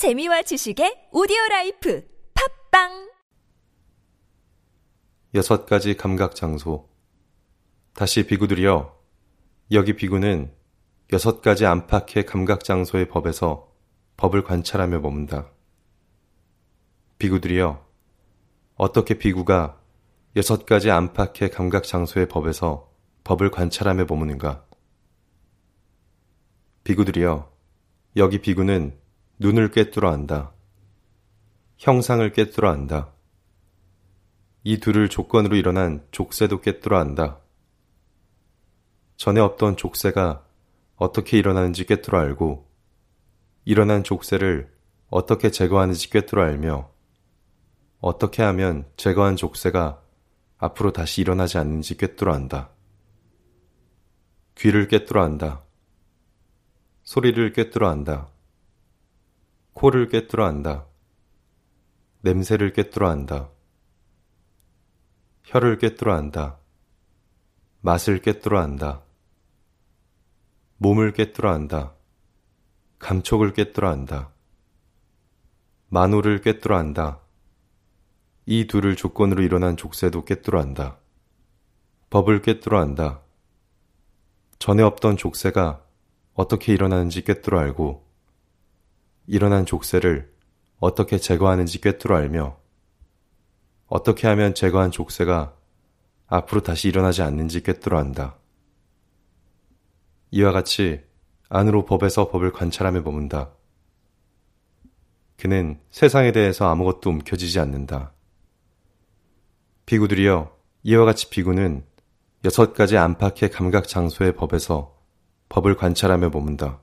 재미와 지식의 오디오 라이프 팟빵 여섯 가지 감각 장소. 다시 비구들이여, 여기 비구는 여섯 가지 안팎의 감각 장소의 법에서 법을 관찰하며 머문다. 비구들이여, 어떻게 비구가 여섯 가지 안팎의 감각 장소의 법에서 법을 관찰하며 머무는가? 비구들이여, 여기 비구는 눈을 꿰뚫어 안다. 형상을 꿰뚫어 안다. 이 둘을 조건으로 일어난 족쇄도 꿰뚫어 안다. 전에 없던 족쇄가 어떻게 일어나는지 꿰뚫어 알고, 일어난 족쇄를 어떻게 제거하는지 꿰뚫어 알며, 어떻게 하면 제거한 족쇄가 앞으로 다시 일어나지 않는지 꿰뚫어 안다. 귀를 꿰뚫어 안다. 소리를 꿰뚫어 안다. 코를 꿰뚫어 안다. 냄새를 꿰뚫어 안다. 혀를 꿰뚫어 안다. 맛을 꿰뚫어 안다. 몸을 꿰뚫어 안다. 감촉을 꿰뚫어 안다. 만호를 꿰뚫어 안다. 이 둘을 조건으로 일어난 족쇄도 꿰뚫어 안다. 법을 꿰뚫어 안다. 전에 없던 족쇄가 어떻게 일어나는지 꿰뚫어 알고 일어난 족쇄를 어떻게 제거하는지 꿰뚫어 알며 어떻게 하면 제거한 족쇄가 앞으로 다시 일어나지 않는지 꿰뚫어 안다. 이와 같이 안으로 법에서 법을 관찰하며 머문다. 그는 세상에 대해서 아무것도 움켜쥐지 않는다. 비구들이여, 이와 같이 비구는 여섯 가지 안팎의 감각 장소의 법에서 법을 관찰하며 머문다.